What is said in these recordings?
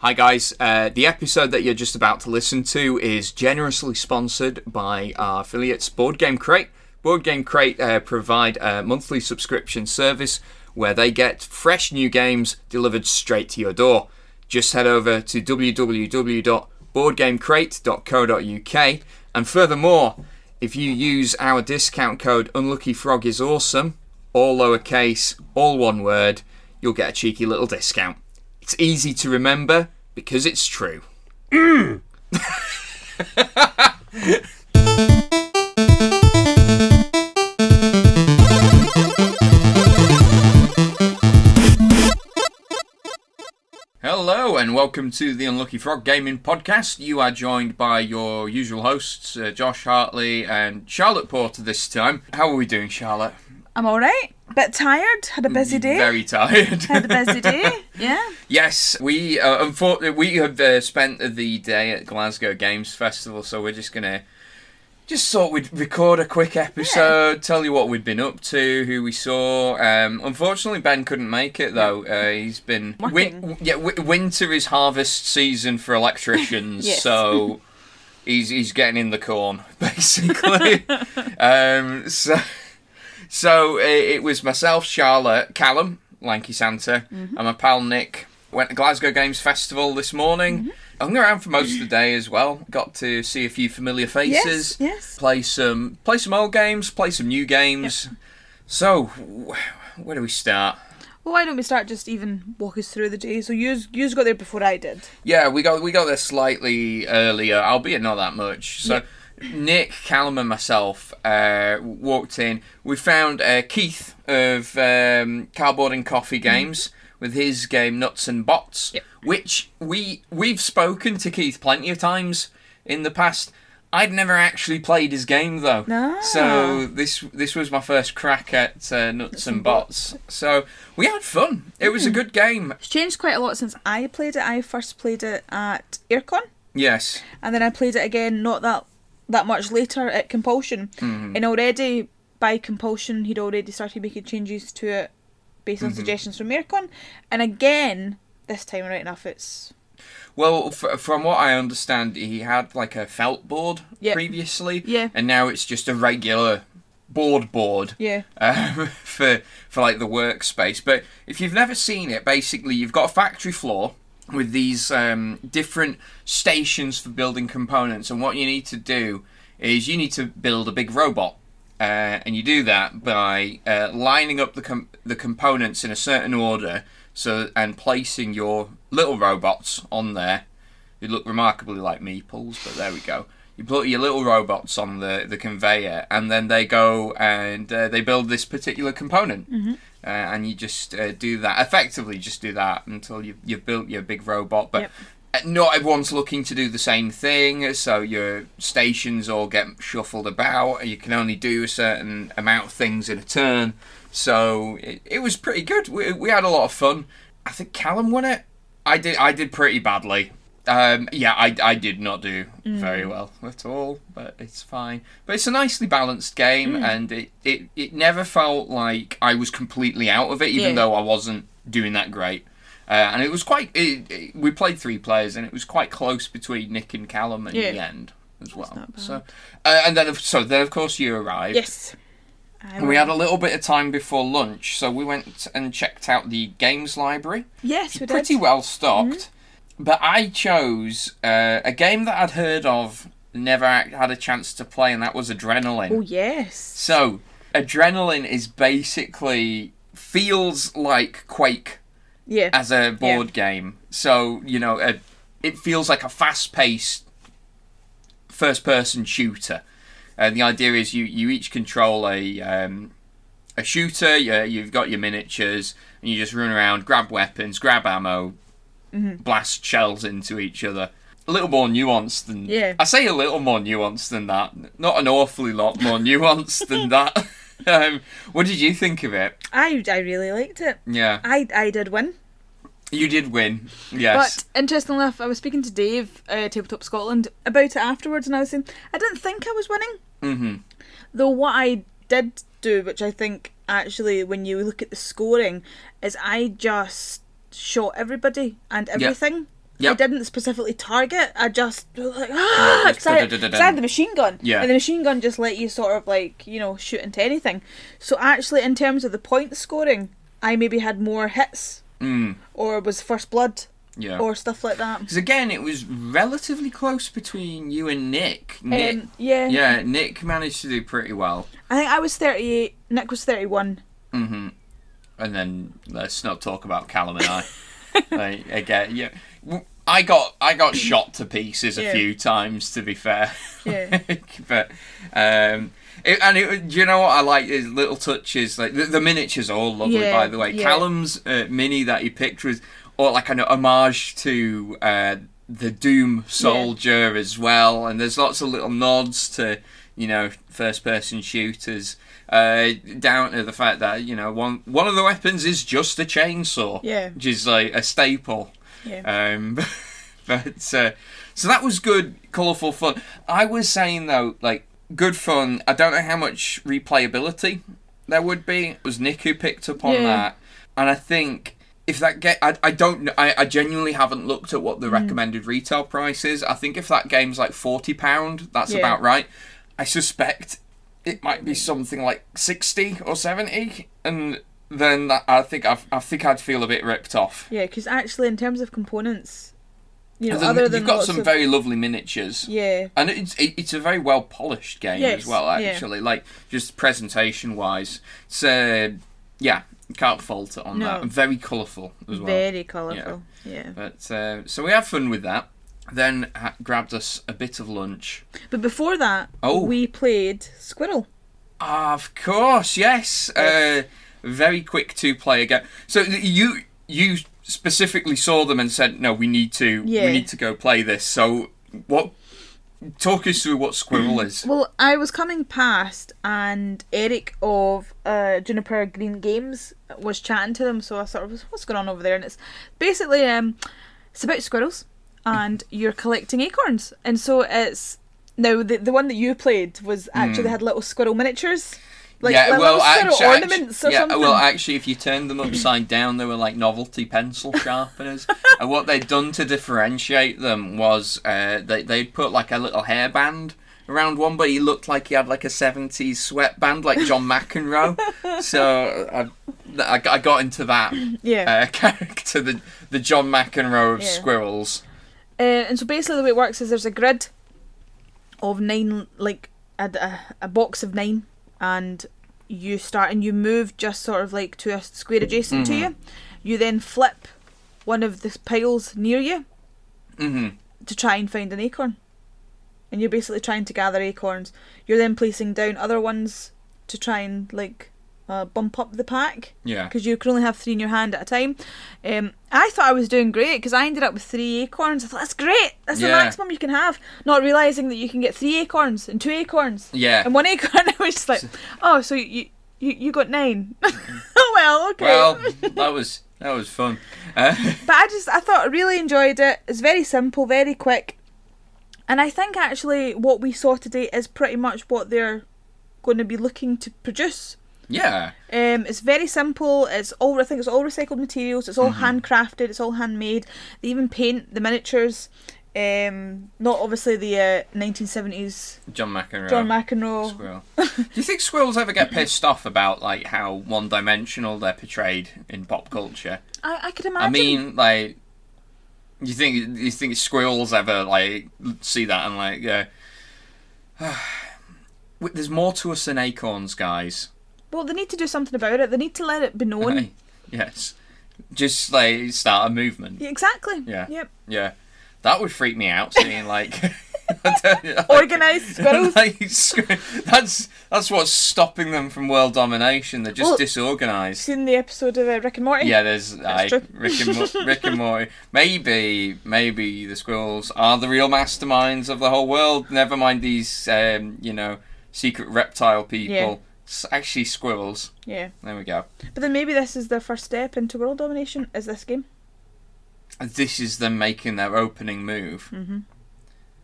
Hi, guys. Uh, the episode that you're just about to listen to is generously sponsored by our affiliates, Board Game Crate. Board Game Crate uh, provide a monthly subscription service where they get fresh new games delivered straight to your door. Just head over to www.boardgamecrate.co.uk. And furthermore, if you use our discount code UnluckyFrogIsAwesome, all lowercase, all one word, you'll get a cheeky little discount. It's easy to remember because it's true. Hello and welcome to the Unlucky Frog Gaming Podcast. You are joined by your usual hosts, uh, Josh Hartley and Charlotte Porter this time. How are we doing, Charlotte? I'm all right. Bit tired. Had a busy day. Very tired. Had a busy day. Yeah. Yes, we uh, unfortunately we have uh, spent the day at Glasgow Games Festival, so we're just gonna just thought we'd record a quick episode, tell you what we'd been up to, who we saw. Um, unfortunately, Ben couldn't make it though. Uh, he's been yeah. W- winter is harvest season for electricians, Yes. so he's he's getting in the corn basically. um, so so uh, it was myself, Charlotte, Callum, Lanky Santa, Mm-hmm. and my pal Nick. Went to Glasgow Games Festival this morning. Mm-hmm. Hung around for most of the day as well. Got to see a few familiar faces. Yes. Yes. Play some play some old games. Play some new games. So, where do we start? Well, why don't we start just even walk us through the day? So you you got there before I did. Yeah, we got we got there slightly earlier, albeit not that much. So Nick, Callum, and myself uh, walked in. We found uh, Keith of um, Cardboard and Coffee Games with his game Nuts and Bots, Yep. which we we've spoken to Keith plenty of times in the past. I'd never actually played his game though, Ah. so this this was my first crack at uh, Nuts and Bots. So we had fun. It was a good game. It's changed quite a lot since I played it. I first played it at Airecon, Yes. and then I played it again not that that much later at Conpulsion. Mm-hmm. And already by Conpulsion, he'd already started making changes to it based Mm-hmm. on suggestions from Airecon. And again, this time right enough, it's Well, f- from what I understand, he had like a felt board Yep. previously, Yeah. and now it's just a regular board board yeah, um, for for like the workspace. But if you've never seen it, basically you've got a factory floor with these um, different stations for building components, and what you need to do is you need to build a big robot. Uh, and you do that by uh, lining up the com- the components in a certain order, so and placing your little robots on there. They look remarkably like meeples, but there we go. You put your little robots on the, the conveyor, and then they go and uh, they build this particular component. Mm-hmm. Uh, and you just uh, do that effectively. Just do that until you've you've built your big robot. But Yep. uh, not everyone's looking to do the same thing, so your stations all get shuffled about. You can only do a certain amount of things in a turn. So it, it was pretty good. We, we had a lot of fun. I think Callum won it. I did. I did pretty badly. Um, yeah, I, I did not do very well at all, but it's fine. But it's a nicely balanced game, and it, it, it never felt like I was completely out of it, even Yeah. though I wasn't doing that great. Uh, and it was quite. It, it- we played three players, and it was quite close between Nick and Callum in Yeah. the end as well. So, uh, and then of- so then of course you arrived. yes. We had a little bit of time before lunch, so we went and checked out the games library yes, we did. pretty did. well stocked. But I chose uh, a game that I'd heard of, never had a chance to play, and that was Adrenaline. Oh yes. So, Adrenaline is basically feels like Quake Yeah. as a board game. So, you know, a, it feels like a fast paced first person shooter. And the idea is you, you each control a um, a shooter, you, you've got your miniatures, and you just run around, grab weapons, grab ammo, blast shells into each other. A little more nuanced than. Yeah. I say a little more nuanced than that. Not an awfully lot more nuanced than that. um, what did you think of it? I I really liked it. Yeah. I I did win. You did win. Yes. But interestingly enough, I was speaking to Dave, uh, Tabletop Scotland, about it afterwards, and I was saying I didn't think I was winning. Mm-hmm. Though what I did do, which I think actually, when you look at the scoring, is I just shot everybody and everything I Yep. didn't specifically target. I just was like ah, just 'cause I, I had the machine gun. Yeah. And the machine gun just let you sort of like you know shoot into anything. So actually, in terms of the point scoring, I maybe had more hits Mm, or was first blood yeah. or stuff like that. Because again, it was relatively close between you and Nick. Nick Um, yeah. yeah, Nick managed to do pretty well. I think I was thirty eight. Nick was thirty one. hmm And then let's not talk about Callum and I. like, again, yeah, I got I got shot to pieces a Yeah. few times. To be fair, Yeah. but um, it, and it, do you know what I like is little touches like the, the miniatures are all lovely. Yeah, by the way. Callum's uh, mini that he picked was or like an homage to uh, the Doom Soldier as well, and there's lots of little nods to you know first person shooters. Uh, down to the fact that you know one one of the weapons is just a chainsaw, Yeah. which is like a staple. Yeah. Um, but uh, so that was good, colourful fun. I was saying though, like good fun. I don't know how much replayability there would be. It was Nick who picked up on Yeah. that, and I think if that get, I, I don't, I, I genuinely haven't looked at what the Mm. recommended retail price is. I think if that game's like forty pound, that's Yeah. about right. I suspect it might be something like sixty or seventy, and then that, I think I've, I think I'd feel a bit ripped off. Yeah, because actually, in terms of components, you know, other than you've got some of, very lovely miniatures. yeah, And it's it, it's a very well polished game Yes, as well, yeah. actually. Like just presentation wise, it's uh, yeah, can't fault it on No. that. And very colourful as well. very colourful. Yeah. But uh, so we have fun with that. Then ha- grabbed us a bit of lunch. But before that, Oh. we played Squirrel. Of course, yes. Uh, very quick two player game. So you you specifically saw them and said, no, we need to Yeah. we need to go play this. So what? Talk us through what Squirrel is. Well, I was coming past, and Eric of uh, Juniper Green Games was chatting to them. So I sort of was, what's going on over there? And it's basically um, it's about squirrels, and you're collecting acorns. And so it's now the the one that you played was actually had little squirrel miniatures, like, yeah, like well, actually, ornaments or yeah, something. well, actually, if you turned them upside down, they were like novelty pencil sharpeners. and what they'd done to differentiate them was uh, they they'd put like a little hairband around one, but he looked like he had like a seventies sweatband, like John McEnroe. so I, I, I got into that yeah. uh, character, the the John McEnroe of Yeah. squirrels. Uh, and so basically, the way it works is there's a grid of nine, like a, a, a box of nine, and you start and you move just sort of like to a square adjacent to Mhm. you. You then flip one of the piles near you hmm to try and find an acorn. And you're basically trying to gather acorns. You're then placing down other ones to try and like uh, bump up the pack Yeah. because you can only have three in your hand at a time. Um, I thought I was doing great because I ended up with three acorns. I thought that's great. That's the maximum you can have. Not realizing that you can get three acorns and two acorns Yeah. and one acorn. I was just like, oh, so you you, you got nine. oh well, okay. Well, that was that was fun. Uh, but I just I thought I really enjoyed it. It's very simple, very quick, and I think actually what we saw today is pretty much what they're going to be looking to produce. Yeah. Um, it's very simple. It's all I think it's all recycled materials. It's all Mm-hmm. handcrafted. It's all handmade. They even paint the miniatures. Um, not obviously the uh, 1970s John McEnroe. John McEnroe. Squirrel. Do you think squirrels ever get pissed off about like how one-dimensional they're portrayed in pop culture? I, I could imagine. I mean, like, you think you think squirrels ever like see that and like, uh, there's more to us than acorns, guys. Well, they need to do something about it. They need to let it be known. Hey, yes, just like start a movement. Yeah, exactly. Yeah. Yep. Yeah, that would freak me out. Seeing like. Organised squirrels. Like, that's that's what's stopping them from world domination. They're just Well, disorganized. Seen the episode of uh, Rick and Morty? Yeah, there's. Rick and Mo- Rick and Morty. Maybe maybe the squirrels are the real masterminds of the whole world. Never mind these um, you know secret reptile people. Yeah. Actually squirrels. Yeah. There we go. But then maybe this is their first step into world domination. Is this game? This is them making their opening move, Mm-hmm.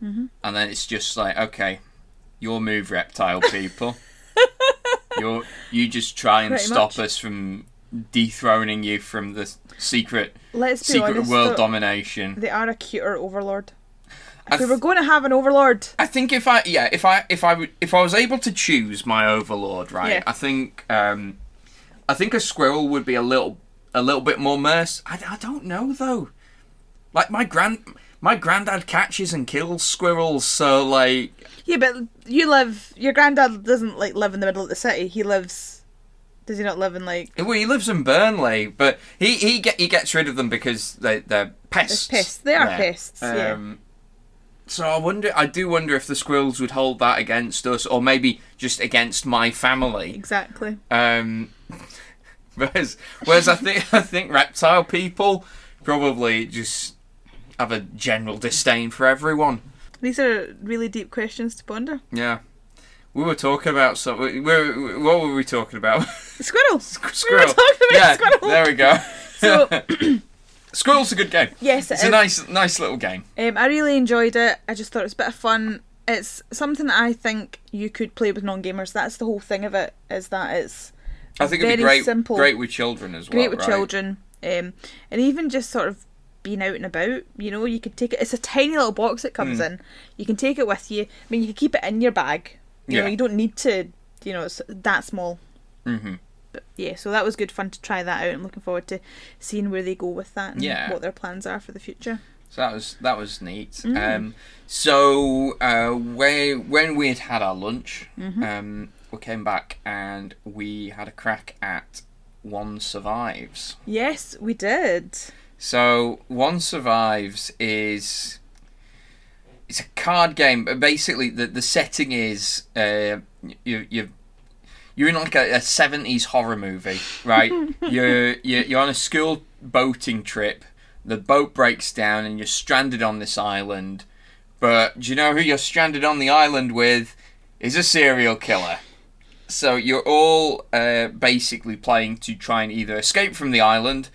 Mm-hmm. and then it's just like, okay, your move, reptile people. you you just try and Pretty stop much. us from dethroning you from the secret secret honest. world domination. they are a cuter overlord. I If we th- were going to have an overlord, I think if I yeah if I if I if I was able to choose my overlord right Yeah. I think um I think a squirrel would be a little a little bit more merc. I, I don't know though. Like my grand my granddad catches and kills squirrels, so like yeah, but you live. Your granddad doesn't like live in the middle of the city. He lives. Does he not live in like? well he lives in Burnley, but he he get he gets rid of them because they they're pests. They're pests. They are there. pests, yeah. So I wonder, I do wonder if the squirrels would hold that against us, or maybe just against my family. Exactly. Um, whereas, whereas I think I think reptile people probably just have a general disdain for everyone. These are really deep questions to ponder. Yeah, we were talking about some. We, we, what were we talking about? Squirrels. Squirrel. talking about yeah, squirrel. there we go. So Squirrel's a good game. yes, it It's a nice, nice little game. Um, I really enjoyed it. I just thought it was a bit of fun. It's something that I think you could play with non-gamers. That's the whole thing of it. Is that it's I think it'd be Very great, simple. great with children as well. great with right? children, um, and even just sort of being out and about. You know, you could take it. It's a tiny little box it comes Hmm. in. You can take it with you. I mean, you can keep it in your bag. You know, you don't need to. You know, it's that small. hmm But yeah, so that was good fun to try that out. I'm looking forward to seeing where they go with that and Yeah. what their plans are for the future. So that was that was neat. Mm. Um, so uh, when when we had had our lunch, Mm-hmm. um, we came back and we had a crack at One Survives. Yes, we did. So One Survives is it's a card game, but basically the the setting is uh, you you. You're in like a, a 70s horror movie, right? you're, you're you're on a school boating trip. The boat breaks down and you're stranded on this island. But do you know who you're stranded on the island with? Is a serial killer. So you're all uh, basically playing to try and either escape from the island,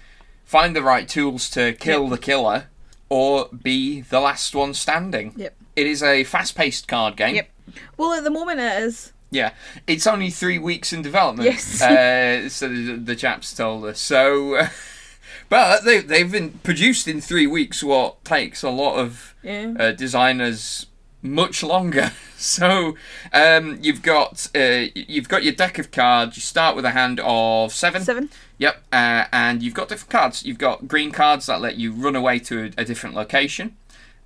find the right tools to kill the killer, or be the last one standing. Yep. It is a fast-paced card game. Yep. Well, at the moment it is. Yeah, it's only three weeks in development. Yes. uh, so the, the chaps told us. So, but they they've been produced in three weeks. What takes a lot of Yeah. uh, designers much longer. So um, you've got uh, you've got your deck of cards. You start with a hand of seven. Seven. Yep, uh, and you've got different cards. You've got green cards that let you run away to a, a different location.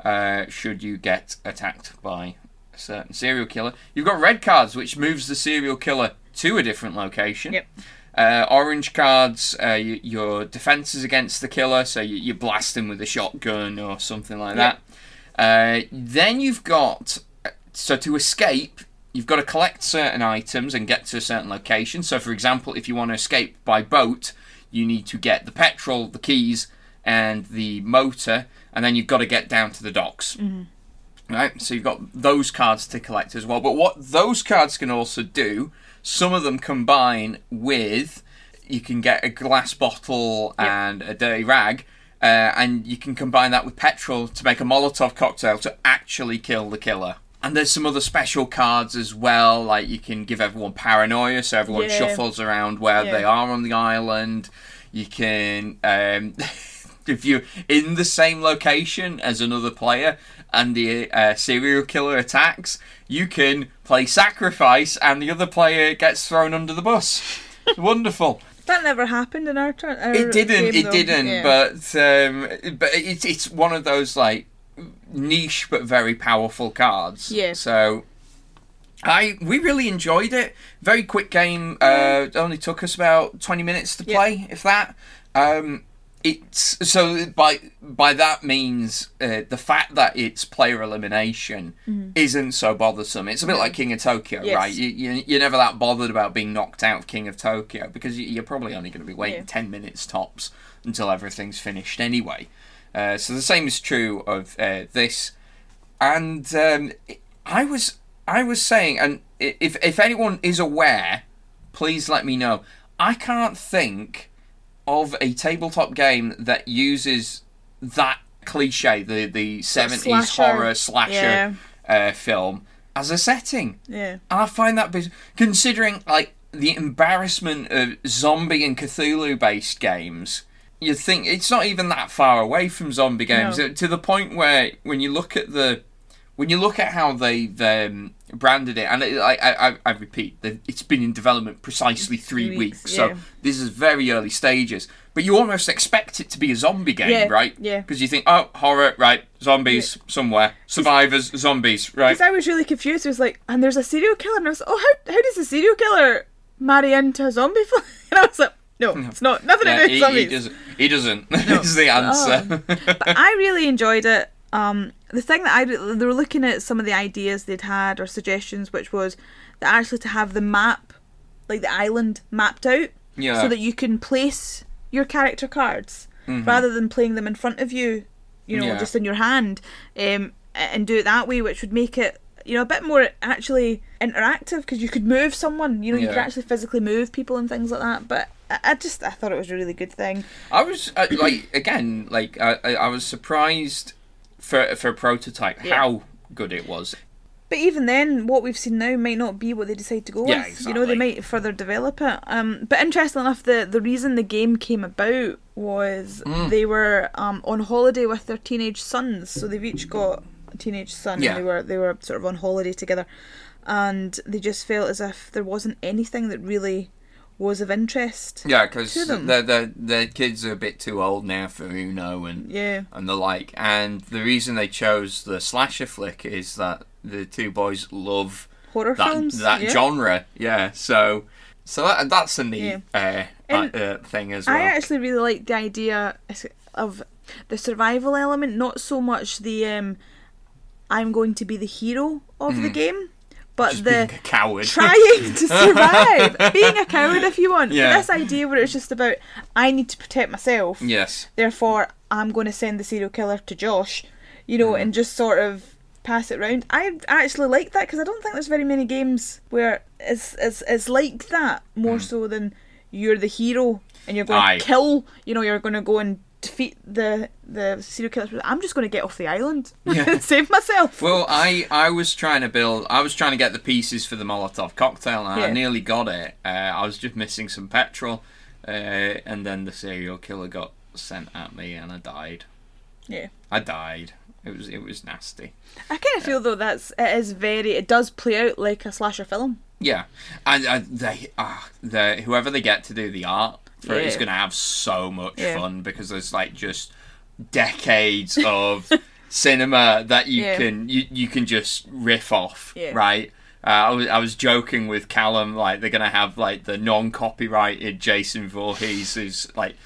Uh, should you get attacked by certain serial killer, you've got red cards, which moves the serial killer to a different location. Yep. Uh, orange cards, uh, y- your defenses against the killer, so you, you blast him with a shotgun or something like Yep. that. Uh, then you've got so to escape, you've got to collect certain items and get to a certain location. So, for example, if you want to escape by boat, you need to get the petrol, the keys, and the motor, and then you've got to get down to the docks. Right, so you've got those cards to collect as well. But what those cards can also do, some of them combine with you can get a glass bottle Yep. and a dirty rag, uh, and you can combine that with petrol to make a Molotov cocktail to actually kill the killer. And there's some other special cards as well, like you can give everyone paranoia, so everyone Yeah. shuffles around where Yeah. they are on the island. You can, um, if you're in the same location as another player and the uh, serial killer attacks, you can play sacrifice and the other player gets thrown under the bus. Wonderful. That never happened in our turn. our It didn't. game, It though. didn't. Yeah. But um, but it's it's one of those like niche but very powerful cards. Yeah. So. I we really enjoyed it. Very quick game. Uh, only took us about twenty minutes to Yeah. play, if that. Um, it's so by by that means uh, the fact that it's player elimination isn't so bothersome. It's a bit like King of Tokyo. Yes. right? You, you you're never that bothered about being knocked out of King of Tokyo because you- you're probably only going to be waiting Yeah. ten minutes tops until everything's finished anyway. Uh, so the same is true of uh, this, and um, I was I was saying, and if if anyone is aware, please let me know. I can't think of a tabletop game that uses that cliche, the the seventies horror slasher Yeah. uh, film as a setting. Yeah. And I find that biz- considering like the embarrassment of zombie and Cthulhu based games. You think it's not even that far away from zombie games No. uh, to the point where when you look at the when you look at how they um, branded it, and it, I, I, I- repeat, that it's been in development precisely three Three weeks, weeks, so yeah. this is very early stages. But you almost expect it to be a zombie game, Yeah, right? yeah. Because you think, oh, horror, right? Zombies somewhere, survivors, zombies, right? Because I was really confused. It was like, and there's a serial killer, and I was like, oh, how, how does a serial killer marry into a zombie film? And I was like, no, it's not. Nothing Yeah, to do with he, he doesn't. He doesn't. is the oh. answer. but I really enjoyed it. Um, the thing that I they were looking at some of the ideas they'd had or suggestions, which was that actually to have the map, like the island mapped out, yeah. so that you can place your character cards Mhm. rather than playing them in front of you, you know, Yeah. just in your hand, um, and do it that way, which would make it you know a bit more actually interactive because you could move someone, you know, you could actually physically move people and things like that. But I, I just I thought it was a really good thing. I was uh, like again, like I I was surprised for for a prototype Yeah. how good it was. But even then, what we've seen now might not be what they decide to go Yeah, with. You know, they might further develop it. Um, but interesting enough, the the reason the game came about was Mm. they were um, on holiday with their teenage sons. So they've each got a teenage son. Yeah. And they were they were sort of on holiday together, and they just felt as if there wasn't anything that really was of interest. Yeah, because the the the kids are a bit too old now for Uno and Yeah, and the like. And the reason they chose the slasher flick is that the two boys love horror that films. that yeah. genre. Yeah, so so that that's a neat uh, uh, thing as well. I actually really like the idea of the survival element, not so much the um, I'm going to be the hero of the game, but Mm. Just the coward. trying to survive, being a coward if you want. But Yeah. this idea where it's just about I need to protect myself, yes. therefore I'm going to send the serial killer to Josh, you know, Mm. and just sort of pass it round. I actually like that because I don't think there's very many games where it's it's, it's like that more so than you're the hero and you're going Mm. Aye. to kill. You know, you're going to go and defeat the the serial killer. I'm just going to get off the island Yeah. and save myself. Well, I, I was trying to build. I was trying to get the pieces for the Molotov cocktail, and I nearly got it. Uh, I was just missing some petrol, uh, and then the serial killer got sent at me, and I died. Yeah. I died. It was it was nasty. I kind of feel though that's it is very it does play out like a slasher film. Yeah, and uh, they, uh, the whoever they get to do the art for it is going to have so much Yeah. fun because there's like just decades of cinema that you Yeah. can you, you can just riff off, Yeah. right? Uh, I was I was joking with Callum like they're gonna have like the non-copyrighted Jason Voorhees who's like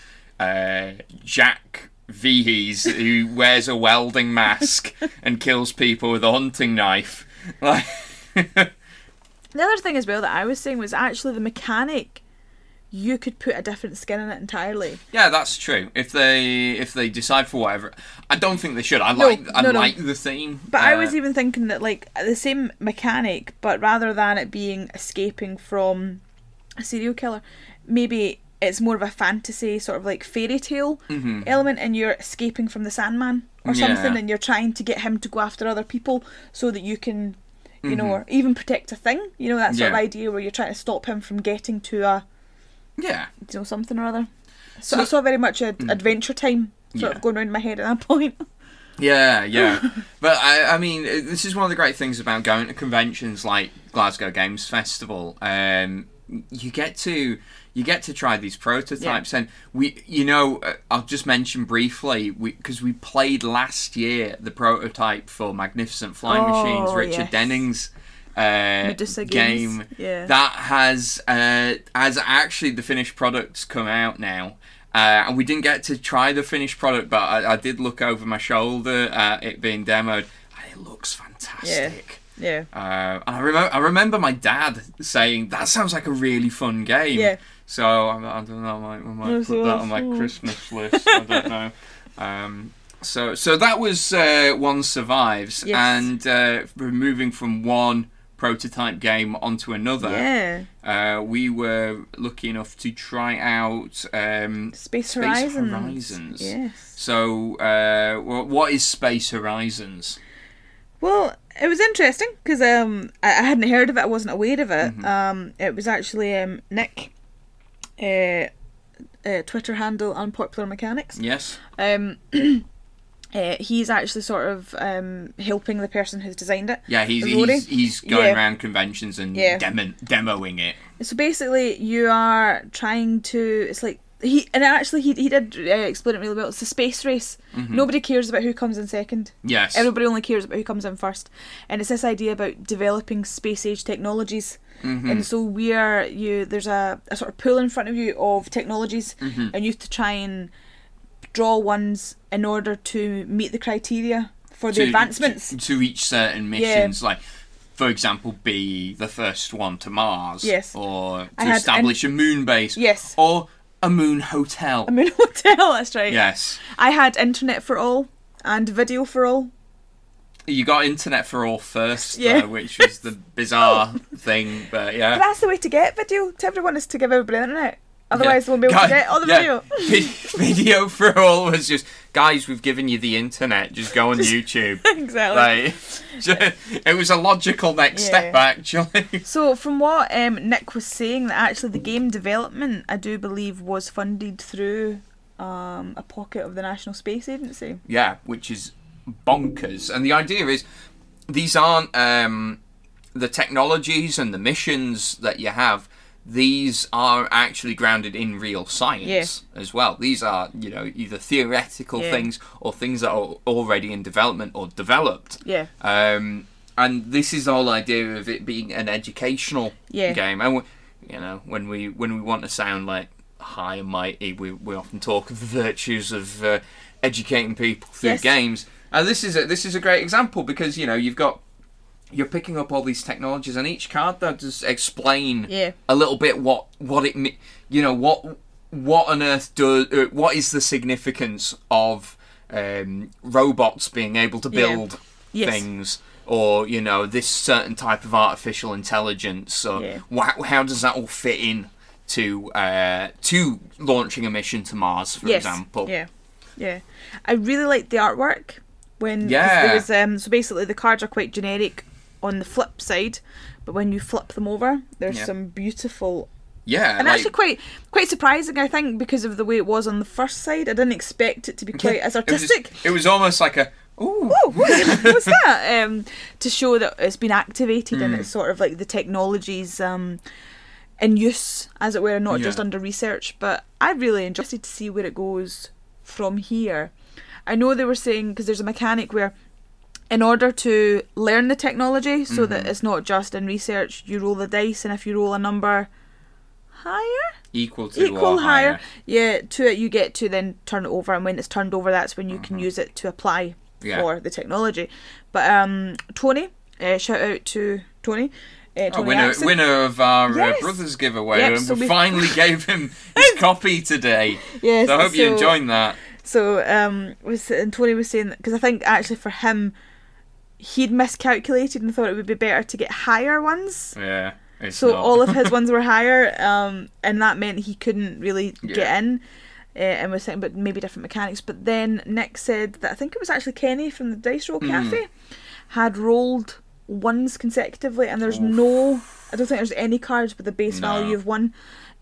uh, Jack Voorhees who wears a welding mask and kills people with a hunting knife. Like, The other thing as well that I was saying was actually the mechanic. You could put a different skin in it entirely. Yeah, that's true. If they if they decide for whatever, I don't think they should. I No, like I no, like the theme. But I uh, was even thinking that like the same mechanic, but rather than it being escaping from a serial killer, maybe it's more of a fantasy sort of like fairy tale mhm. element, and you're escaping from the Sandman or Yeah. something, and you're trying to get him to go after other people so that you can, you know, Mhm. or even protect a thing. You know that sort of idea where you're trying to stop him from getting to a yeah, you know something or other. So, So- I saw very much a Adventure Time sort Yeah. of going around my head at that point. yeah, yeah. but I I mean, uh, this is one of the great things about going to conventions like Glasgow Games Festival. Um, you get to you get to try these prototypes, and we, you know, uh, I'll just mention briefly because we, played last year the prototype for Magnificent Flying Oh, Machines, Richard yes. Denning's uh, game. Yeah. That has uh, has actually the finished products come out now. Uh, and we didn't get to try the finished product, but I, I did look over my shoulder at it being demoed, and it looks fantastic. yeah. Uh, and I remember, I remember my dad saying that sounds like a really fun game. Yeah. So I, I don't know, I might, I might put that on my. Christmas list. I don't know. Um, so so that was uh, one survives, Yes. and uh, we're moving from one prototype game onto another. Yeah. Uh, we were lucky enough to try out um, Space, Space Horizons. Horizons. Yes. So, uh, wh- what is Space Horizons? Well, it was interesting because um, I, I hadn't heard of it. I wasn't aware of it. Mm-hmm. Um, it was actually um, Nick, uh, uh, Twitter handle Unpopular Mechanics. Yes. Um, uh, he's actually sort of um, helping the person who's designed it. Yeah, he's Rory? he's, he's going Yeah. around conventions and Yeah. demo, demoing it. So basically, you are trying to. It's like he and actually he he did uh, explain it really well. It's a space race. Nobody cares about who comes in second. Yes. Everybody only cares about who comes in first, and it's this idea about developing space age technologies. And so we are you. There's a, a sort of pool in front of you of technologies, and you have to try and draw ones in order to meet the criteria for the to, advancements. to, to reach certain missions, like for example, be the first one to Mars, Yes. or to establish a moon base, Yes. or a moon hotel. a moon hotel. That's right. yes, I had internet for all and video for all. you got internet for all first, Yeah. though, which was the bizarre thing, but But yeah. that's the way to get video. To everyone is to give everybody internet. Otherwise, they won't be able to get all the yeah, video. video for all was just, guys, we've given you the internet, just go on YouTube. exactly. Like, it was a logical next step, actually. So, from what um, Nick was saying, that actually the game development, I do believe, was funded through um, a pocket of the National Space Agency. Yeah, which is bonkers. And the idea is these aren't um, the technologies and the missions that you have. These are actually grounded in real science as well. These are, you know, either theoretical Yeah. things or things that are already in development or developed. Yeah. Um, and this is the whole idea of it being an educational Yeah. game. And we, you know, when we when we want to sound like high and mighty, we we often talk of the virtues of uh, educating people through Yes. games. And this is a, this is a great example because you know you've got you're picking up all these technologies, and each card that does explain Yeah. a little bit what what it you know what what on earth does uh, what is the significance of um, robots being able to Yeah. build Yes. things or you know this certain type of artificial intelligence or Yeah. wha- how does that all fit in to uh, to launching a mission to Mars for yes. example Yeah. Yeah. I really liked the artwork when Yeah. there was um so basically the cards are quite generic on the flip side, but when you flip them over, there's Yeah. some beautiful yeah and like, actually quite quite surprising I think because of the way it was on the first side. I didn't expect it to be quite as it was, artistic. it was almost like a ooh oh, what, what's that? Um, to show that it's been activated Hmm. and it's sort of like the technologies um, in use, as it were, not just under research. But I'm really interested to see where it goes from here. I know they were saying because there's a mechanic where, in order to learn the technology, so Mm-hmm. that it's not just in research, you roll the dice, and if you roll a number higher, equal to equal or higher, yeah, to it you get to then turn it over, and when it's turned over, that's when you can use it to apply Mm-hmm. Yeah. for the technology. But um, Tony, uh, shout out to Tony. Uh, Oh, winner, Axon. winner of our Yes. uh, brothers giveaway, Yep, and so we finally gave him his copy today. Yes, so I hope you so- enjoyed that. So um, was and Tony was saying because I think actually for him, he'd miscalculated and thought it would be better to get higher ones. Yeah. So not. all of his ones were higher, um, and that meant he couldn't really Yeah. get in. Uh, and was saying, but maybe different mechanics. But then Nick said that I think it was actually Kenny from the Dice Roll Hmm. Cafe had rolled ones consecutively, and there's no, I don't think there's any cards with a base No. value of one.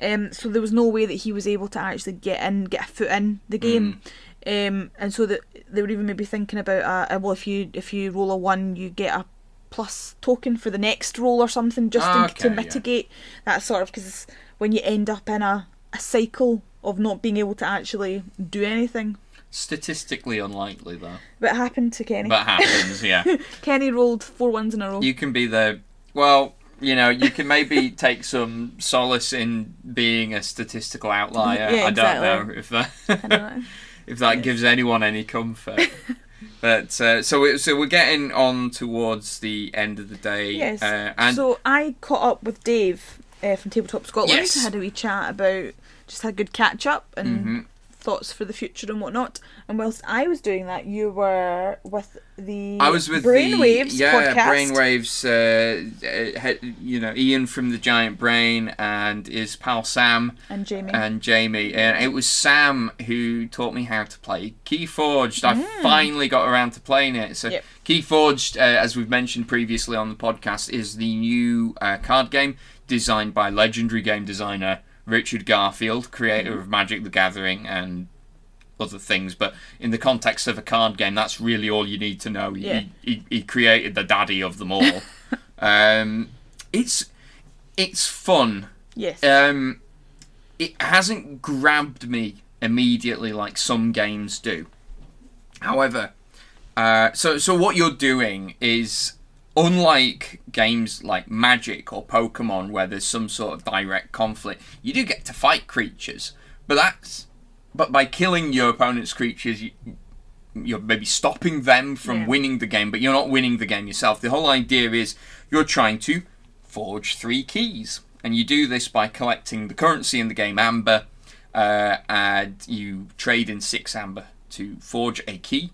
Um, so there was no way that he was able to actually get in, get a foot in the game. Hmm. Um, and so that they were even maybe thinking about, uh, uh, well, if you if you roll a one, you get a plus token for the next roll or something, just in, Okay, to yeah. mitigate that sort of because when you end up in a, a cycle of not being able to actually do anything. Statistically unlikely, though. But it happened to Kenny. But happens, yeah. Kenny rolled four ones in a row. you can be the well you know you can maybe take some solace in being a statistical outlier Yeah, exactly. i don't know if that I know. if that gives anyone any comfort but uh, so it, so we're getting on towards the end of the day Yes. uh, and so I caught up with Dave uh, from Tabletop Scotland. Yes. Had a wee chat about just had a good catch up and Mhm. Thoughts for the future and whatnot. And whilst I was doing that, you were with the I was with Brainwaves the yeah podcast. Brainwaves. Uh, uh, you know, Ian from the Giant Brain and his pal Sam and Jamie. and Jamie, and it was Sam who taught me how to play KeyForge. I finally got around to playing it. So Mm. Yep. KeyForge, uh, as we've mentioned previously on the podcast, is the new uh, card game designed by legendary game designer Richard Garfield, creator of Magic the Gathering and other things. But in the context of a card game, that's really all you need to know. He, Yeah. he, he created the daddy of them all. um, it's it's fun. yes. Um, it hasn't grabbed me immediately like some games do. However, uh, so so what you're doing is unlike games like Magic or Pokemon where there's some sort of direct conflict, you do get to fight creatures, but that's but by killing your opponent's creatures, you, you're maybe stopping them from Yeah. winning the game, but you're not winning the game yourself. The whole idea is you're trying to forge three keys, and you do this by collecting the currency in the game amber, uh, and you trade in six amber to forge a key.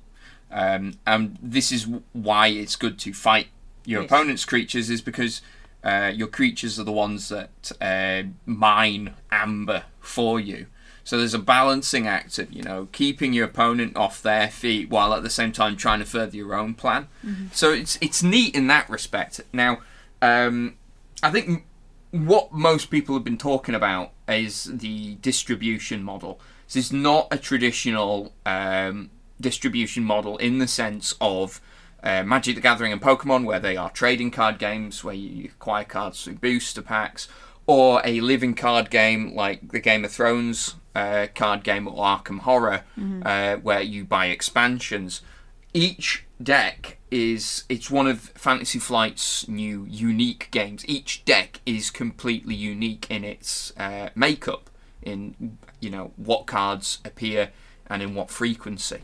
Um, and this is why it's good to fight your Yes. opponent's creatures, is because uh, your creatures are the ones that uh, mine amber for you. So there's a balancing act of you know keeping your opponent off their feet while at the same time trying to further your own plan. So it's it's neat in that respect. Now, um, I think what most people have been talking about is the distribution model. This is not a traditional um, distribution model in the sense of uh, Magic the Gathering and Pokemon, where they are trading card games where you acquire cards through booster packs, or a living card game like the Game of Thrones uh, card game or Arkham Horror, uh, where you buy expansions. Each deck is it's one of Fantasy Flight's new unique games. Each deck is completely unique in its uh, makeup, in you know what cards appear and in what frequency.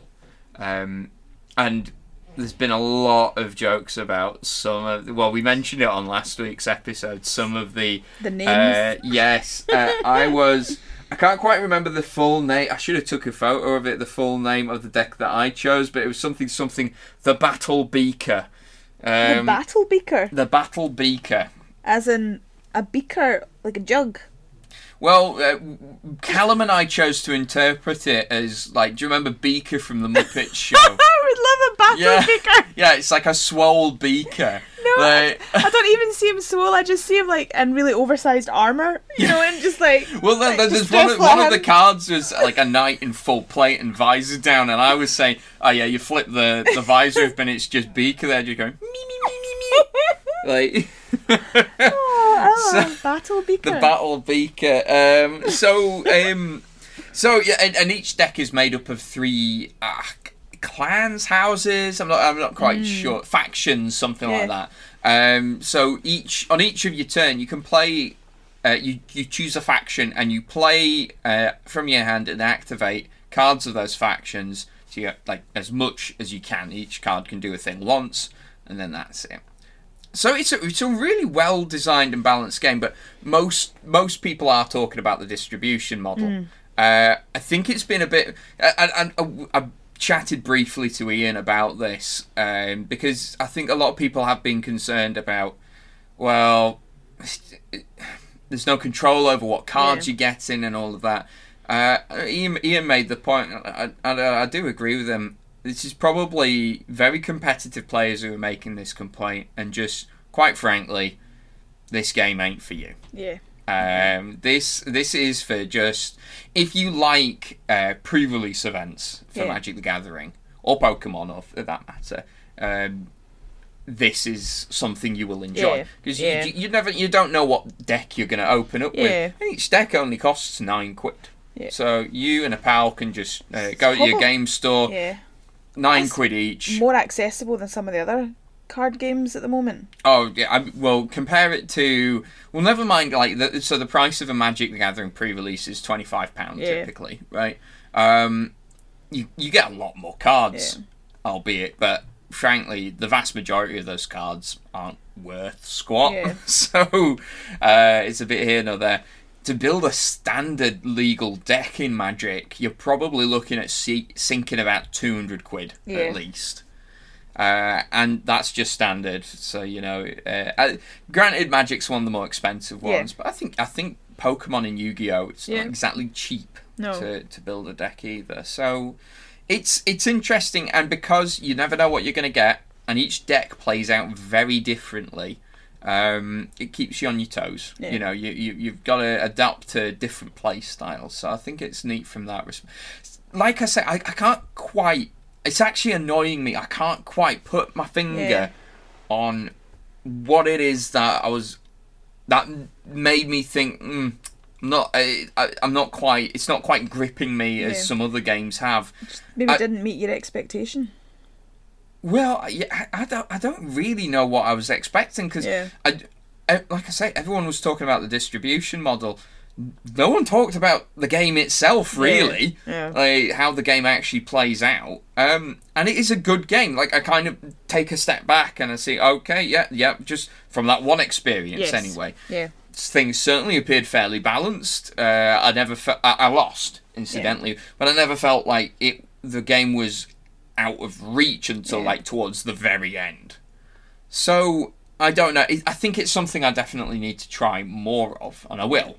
Um, and there's been a lot of jokes about some of well we mentioned it on last week's episode some of the The names. uh, yes uh, i was i can't quite remember the full name i should have took a photo of it the full name of the deck that i chose but it was something something the battle beaker the um, battle beaker, the battle beaker as in a beaker, like a jug. Well, uh, Callum and I chose to interpret it as like, do you remember Beaker from the Muppet Show? I would love a battle yeah, beaker. yeah, it's like a swole beaker. No, Like- I don't even see him swole. I just see him like in really oversized armor, you know, and just like. Well, then, like, there's just one, of, one of the cards was like a knight in full plate and visor down, and I was saying, oh yeah, you flip the, the visor up and it's just Beaker there, just going me me me me me, like Oh, So- oh, battle beaker. the battle Beaker. Um, so um, so yeah, and, and each deck is made up of three uh, clans, houses. I'm not I'm not quite sure factions, something like that. Um, so each on each of your turn, you can play. Uh, you you choose a faction and you play uh, from your hand and activate cards of those factions. So you get like as much as you can. Each card can do a thing once, and then that's it. So it's a, it's a really well designed and balanced game, but most most people are talking about the distribution model. Uh, I think it's been a bit, and, and, and I chatted briefly to Ian about this um, because I think a lot of people have been concerned about, well, there's no control over what cards Yeah. you're getting and all of that. Uh, Ian, Ian made the point, and I, I, I do agree with him. This is probably very competitive players who are making this complaint, and just quite frankly, this game ain't for you. yeah. Um, this this is for just if you like uh, pre-release events for Yeah. Magic the Gathering or Pokemon, or for that matter. Um, this is something you will enjoy Yeah, because yeah. you, you never you don't know what deck you're going to open up with. And each deck only costs nine quid. Yeah. So you and a pal can just uh, go to your game store, Yeah. Nine That's quid each. More accessible than some of the other card games at the moment. Oh yeah, I, well compare it to well never mind like the, so the price of a Magic the Gathering pre-release is twenty five pounds Yeah. typically, right? Um, you you get a lot more cards, albeit, but frankly, the vast majority of those cards aren't worth squat. Yeah. so uh, it's a bit here nor there. To build a standard legal deck in Magic, you're probably looking at si- sinking about 200 quid Yeah. at least. Uh, and that's just standard. So you know, uh, uh, granted, Magic's one of the more expensive Yeah. ones, but I think I think Pokemon and Yu-Gi-Oh, it's Yeah. not exactly cheap No. to to build a deck either. So it's it's interesting, and because you never know what you're going to get, and each deck plays out very differently. Um, it keeps you on your toes. Yeah. You know, you, you you've got to adapt to different play styles. So I think it's neat from that respect. Like I say, I, I can't quite. It's actually annoying me. I can't quite put my finger Yeah. on what it is that I was that made me think. Mm, I'm not. I, I, I'm not quite. It's not quite gripping me Yeah. as some other games have. Maybe I- it didn't meet your expectation. Well, yeah, I, I don't. I don't really know what I was expecting because, Yeah. I, I- like I say, everyone was talking about the distribution model. No one talked about the game itself, really. Yeah. Like how the game actually plays out. Um, and it is a good game. Like I kind of take a step back and I see, okay, yeah, yeah, just from that one experience Yes. anyway. Yeah. Things certainly appeared fairly balanced. Uh, I never, fe- I, I lost incidentally, but I never felt like it. The game was out of reach until Yeah. like towards the very end. So I don't know. I think it's something I definitely need to try more of, and I will.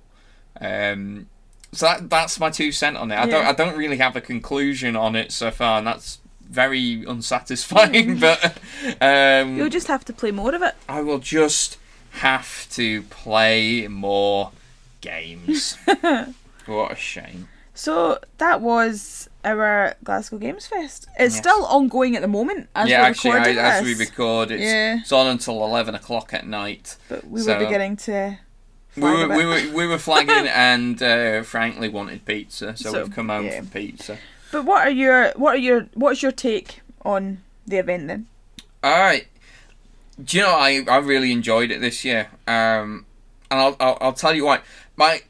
Um, so that that's my two cent on it. I don't I don't really have a conclusion on it so far, and that's very unsatisfying. but um, You'll just have to play more of it. I will just have to play more games. what a shame. So that was our Glasgow Games Fest. It's Yes. still ongoing at the moment as yeah, we're actually, I, recording as we record, it's, Yeah. it's on until eleven o'clock at night. but we so- were beginning to. We were, we were we were flagging, and uh, frankly wanted pizza, so, So, we've come home yeah. for pizza. But what are your what are your what's your take on the event then? All right. Do you know I, I really enjoyed it this year, um, and I'll, I'll I'll tell you why. My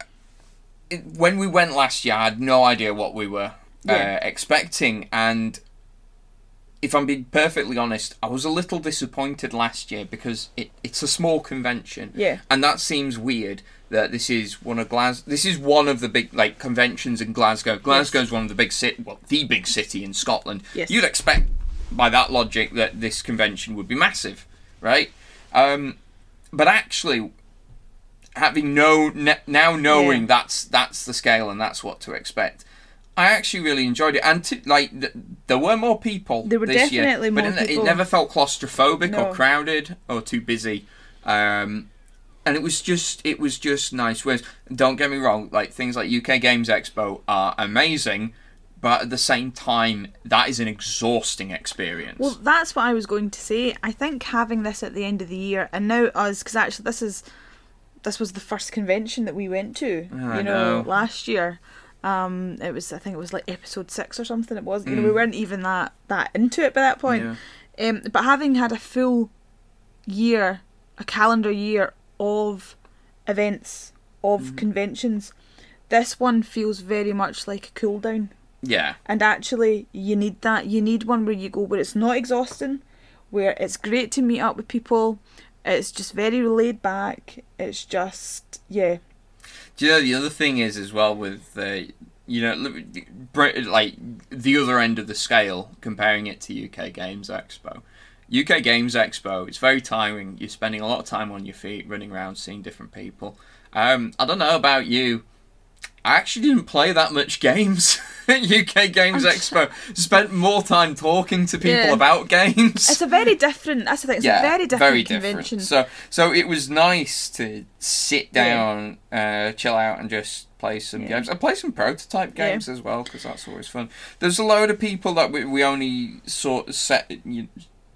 when we went last year, I had no idea what we were Yeah. uh, expecting, and if I'm being perfectly honest, I was a little disappointed last year because it, it's a small convention, Yeah. and that seems weird. That this is one of Glas. This is one of the big like conventions in Glasgow. Glasgow's one of the big city, well, the big city in Scotland. Yes. You'd expect, by that logic, that this convention would be massive, right? Um, but actually, having no ne- now knowing Yeah. that's that's the scale and that's what to expect, I actually really enjoyed it. And to, like, th- there were more people. There were this year, definitely but more it, people. it never felt claustrophobic No. or crowded or too busy. Um, and it was just it was just nice. Whereas, don't get me wrong, like things like UK Games Expo are amazing, but at the same time, that is an exhausting experience. Well, that's what I was going to say. I think having this at the end of the year, and now us, because actually this is this was the first convention that we went to. I you know, know. last year. Um, it was I think it was like episode six or something. It was you know Mm. we weren't even that that into it by that point. Yeah. Um, but having had a full year, a calendar year of events, of Mm-hmm. conventions, this one feels very much like a cool down. Yeah. And actually, you need that. You need one where you go where it's not exhausting, where it's great to meet up with people. It's just very laid back. It's just yeah, Do you know the other thing is as well with the you know like the other end of the scale comparing it to UK Games Expo. UK Games Expo it's very tiring. You're spending a lot of time on your feet, running around, seeing different people. Um, I don't know about you. I actually didn't play that much games at UK Games Expo. Spent more time talking to people Yeah. about games. it's a very different. That's the thing. It's a very different very convention. So so it was nice to sit Yeah. down, uh, chill out, and just play some Yeah. games. And play some prototype Yeah. games as well because that's always fun. There's a load of people that we, we only sort of set you,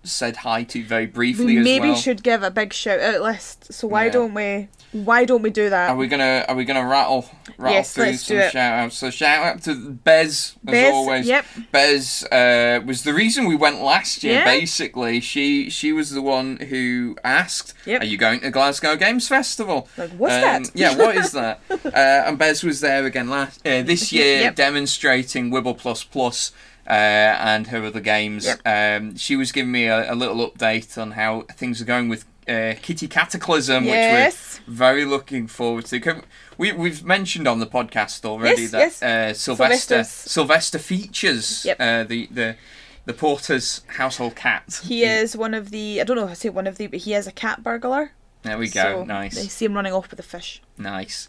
said hi to very briefly we maybe well. should give a big shout out list. So why Yeah. don't we? Why don't we do that? Are we gonna are we gonna rattle rattle Yes, through some shout outs? So shout out to Bez as Bez, always. yep. Bez uh, was the reason we went last year. Yeah. Basically, she she was the one who asked, Yep. "Are you going to Glasgow Games Festival?" Like, what's Um, that? yeah, what is that? uh, and Bez was there again last uh, this year, Yep. demonstrating Wibble Plus Plus. Uh, and her other games. Yep. Um, she was giving me a, a little update on how things are going with uh, Kitty Cataclysm, Yes. which we're very looking forward to. We, we've mentioned on the podcast already Yes, that yes. Uh, Sylvester. Sylvester features Yep. uh, the the the porter's household cat. He is one of the. I don't know if I say one of the, but he is a cat burglar. There we go. So nice. They see him running off with a fish. Nice.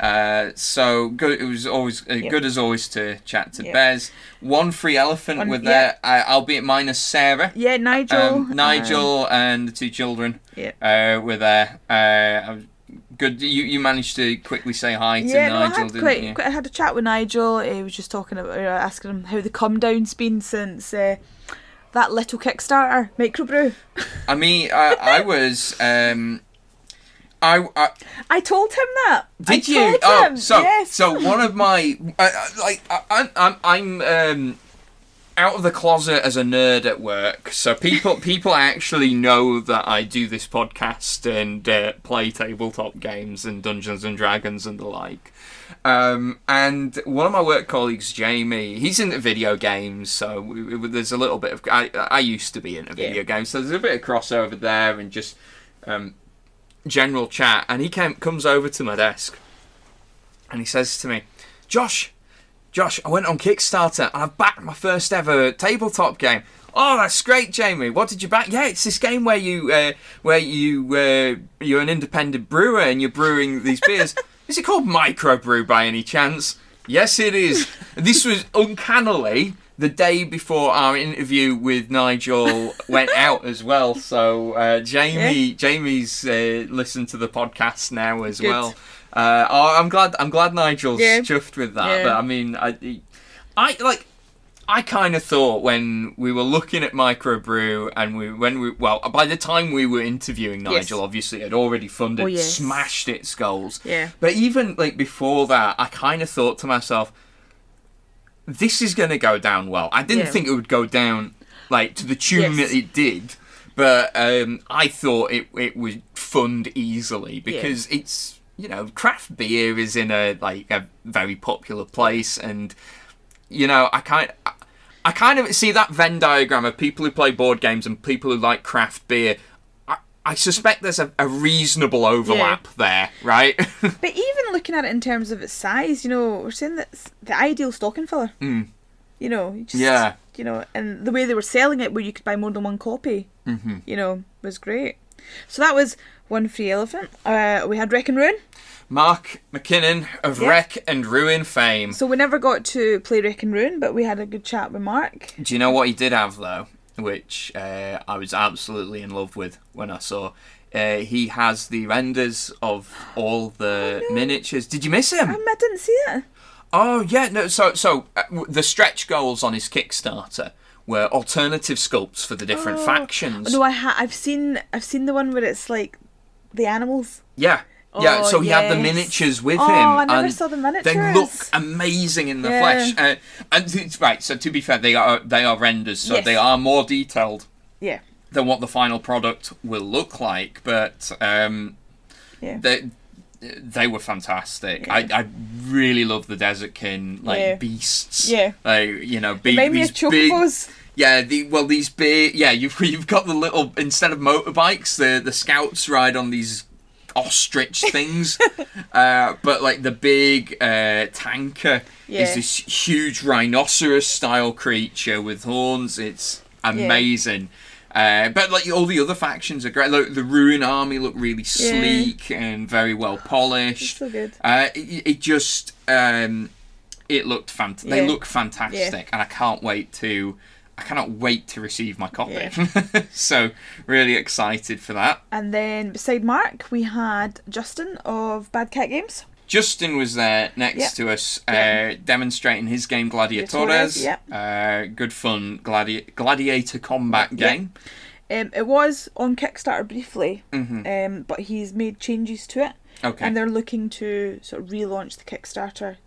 Uh, so good. It was always uh, Yep. good as always to chat to Yep. Bez. One free elephant One- with there, uh, albeit minus Sarah. Yeah, Nigel. Um, Nigel and the two children Yeah. uh, were there. Uh, good. You you managed to quickly say hi to yeah, no, I Nigel, had didn't quite, you? quite. I had a chat with Nigel. He was just talking about, uh, asking him how the come down's been since uh, that little Kickstarter microbrew. I mean, I, I was. Um, I, I I told him that. I Did you? told Oh, him, so yes. so one of my uh, uh, like I, I'm I'm I'm um out of the closet as a nerd at work. So people people actually know that I do this podcast and uh, play tabletop games and Dungeons and Dragons and the like. Um, and one of my work colleagues, Jamie, he's into video games, so we, we- there's a little bit of. I, I used to be into video Yeah. games, so there's a bit of crossover there, and just um, general chat. And he came, comes over to my desk, and he says to me, "Josh, Josh, I went on Kickstarter and I've backed my first ever tabletop game." Oh, that's great, Jamie. What did you back? Yeah, it's this game where you, uh, where you, uh, you're an independent brewer and you're brewing these beers. is it called microbrew by any chance? Yes, it is. this was uncannily the day before our interview with Nigel went out as well. So uh, Jamie, Jamie's uh, listened to the podcast now as Good. well. Uh, oh, I'm glad. I'm glad Nigel's Yeah. chuffed with that. Yeah. But I mean, I, I like. I kind of thought when we were looking at microbrew and we when we well by the time we were interviewing Yes. Nigel, obviously had already funded, Oh, yes. smashed its goals. Yeah. But even like before that, I kind of thought to myself, this is going to go down well. I didn't Yeah. think it would go down like to the tune Yes. that it did, but um, I thought it it would fund easily because it's you know craft beer is in a like a very popular place and you know I kind I kind of see that Venn diagram of people who play board games and people who like craft beer. I, suspect there's a, a reasonable overlap there, right? But even looking at it in terms of its size, you know, we're saying that the ideal stocking filler. Mm. You know, you just, Yeah. You know, and the way they were selling it, where you could buy more than one copy, mm-hmm. you know, was great. So that was one free elephant. Uh, we had Wreck and Ruin. Mark McKinnon of Yeah. Wreck and Ruin fame. So we never got to play Wreck and Ruin, but we had a good chat with Mark. Do you know what he did have though, which uh, I was absolutely in love with when I saw? Uh, he has the renders of all the Oh, no. miniatures. Did you miss him? Um, I didn't see it. Oh yeah, no. So so uh, the stretch goals on his Kickstarter were alternative sculpts for the different Oh. factions. No, I ha- I've seen I've seen the one where it's like the animals. Yeah. Yeah, Oh, so he had the miniatures with Oh, him. I never and saw the miniatures. They look amazing in the Yeah. flesh. Uh, and it's, right, so to be fair, they are they are renders, so Yes. they are more detailed Yeah, than what the final product will look like. But um, yeah. they they were fantastic. Yeah. I, I really love the Desert Desertkin like Yeah. beasts. Yeah. like you know, Remind me these big. Yeah, the well these big yeah you've you've got the little instead of motorbikes the the scouts ride on these ostrich things, uh, but like the big uh, tanker Yeah. is this huge rhinoceros style creature with horns. It's amazing. Uh, but like all the other factions are great. Like, the Ruin army look really sleek and very well polished. so good. Uh, it, it just um, it looked fant- They look fantastic, and I can't wait to. I cannot wait to receive my copy. so really excited for that. And then beside Mark, we had Justin of Bad Cat Games. Justin was there next Yep. to us, uh, Yep. demonstrating his game Gladiatores. Yep. Uh, good fun gladi- gladiator combat game. Um, it was on Kickstarter briefly, hmm um, but he's made changes to it, Okay. and they're looking to sort of relaunch the Kickstarter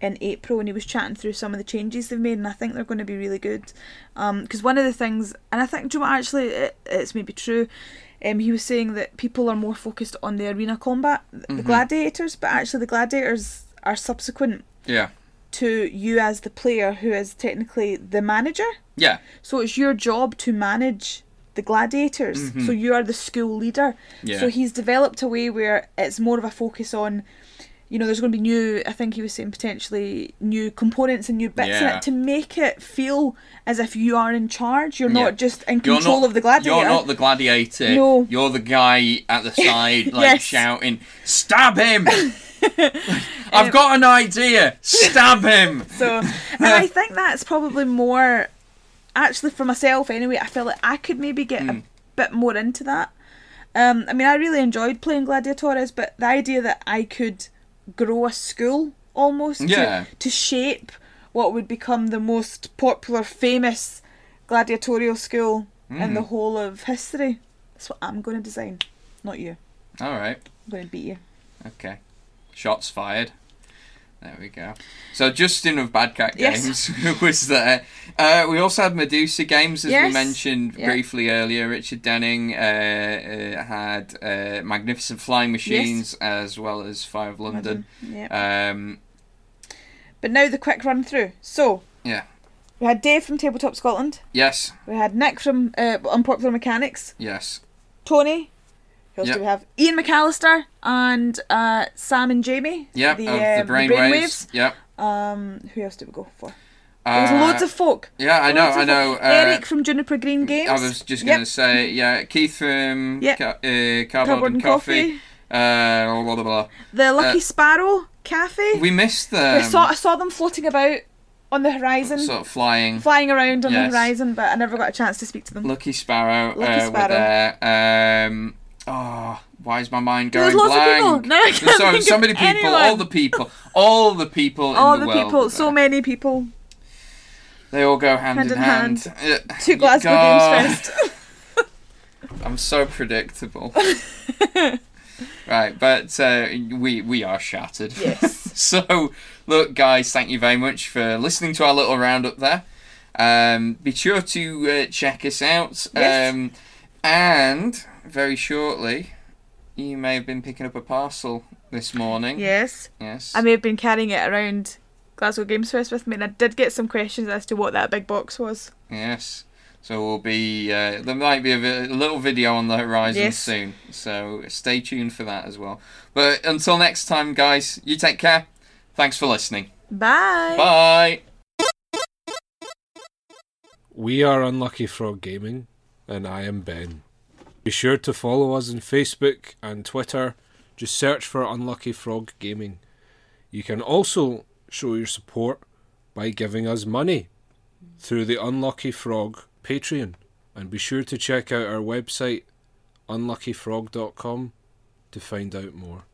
in April. And he was chatting through some of the changes they've made, and I think they're going to be really good. Because one of the things, and I think, do you know what, actually, it, it's maybe true. Um, he was saying that people are more focused on the arena combat, th- the gladiators, but actually the gladiators are subsequent yeah. to you as the player who is technically the manager. Yeah. So it's your job to manage the gladiators. So you are the school leader. Mm-hmm. Yeah. So he's developed a way where it's more of a focus on, you know, there's going to be new. I think he was saying potentially new components and new bits in it to make it feel as if you are in charge. You're Yeah. not just in You're control not, of the gladiator. You're not the gladiator. No. You're the guy at the side, like Yes. shouting, "Stab him!" I've got an idea. Stab him. So, and I think that's probably more, actually for myself anyway. I feel like I could maybe get Hmm. a bit more into that. Um, I mean, I really enjoyed playing Gladiatores, but the idea that I could grow a school almost Yeah. to, to shape what would become the most popular, famous gladiatorial school in Hmm. the whole of history. That's what I'm going to design, not you. All right. I'm going to beat you. Okay. Shots fired. There we go. So Justin of Bad Cat Yes. Games was there. Uh, we also had Medusa Games, as we mentioned Yeah. briefly earlier. Richard Denning uh, uh, had uh, Magnificent Flying Machines as well as Fire of London. Yeah. Um, But now the quick run through. So, yeah. we had Dave from Tabletop Scotland. Yes. We had Nick from uh, Unpopular Mechanics, Yes. Tony. Who else Yep. do we have? Ian McAllister and uh, Sam and Jamie. Yeah, The, um, the brainwaves. Brainwaves. Yep. Um, who else did we go for? Uh, loads of folk. Yeah, I know. I know. Uh, Eric from Juniper Green Games. I was just going to Yep. say, yeah, Keith from Yep. Ca- uh, Cardboard, and Coffee. Uh, blah, blah, blah. The Lucky uh, Sparrow Cafe. We missed I them. saw I saw them floating about on the horizon, sort of flying. flying around on Yes. the horizon, but I never got a chance to speak to them. Lucky Sparrow, Lucky uh, were Sparrow. there. Um, oh, why is my mind going There's blank? people. No, I There's so, so many people, anyone. all the people, all the people All in the, the, world. people, so many people. They all go hand, Hand in in hand. hand. Two Glasgow Games Fest. I'm so predictable. right, but uh, we we are shattered. yes. So, look, guys, thank you very much for listening to our little roundup there. Um, be sure to uh, check us out. Yes. Um, and very shortly, you may have been picking up a parcel this morning. Yes. Yes. I may have been carrying it around Glasgow Games Fest with me, and I did get some questions as to what that big box was. Yes. So we'll be uh, there might be a, vi- a little video on the horizon Yes. soon. So stay tuned for that as well. But until next time, guys, you take care. Thanks for listening. Bye. Bye. We are Unlucky Frog Gaming, and I am Ben. Be sure to follow us on Facebook and Twitter. Just search for Unlucky Frog Gaming. You can also show your support by giving us money through the Unlucky Frog Patreon. And be sure to check out our website, unluckyfrog.com, to find out more.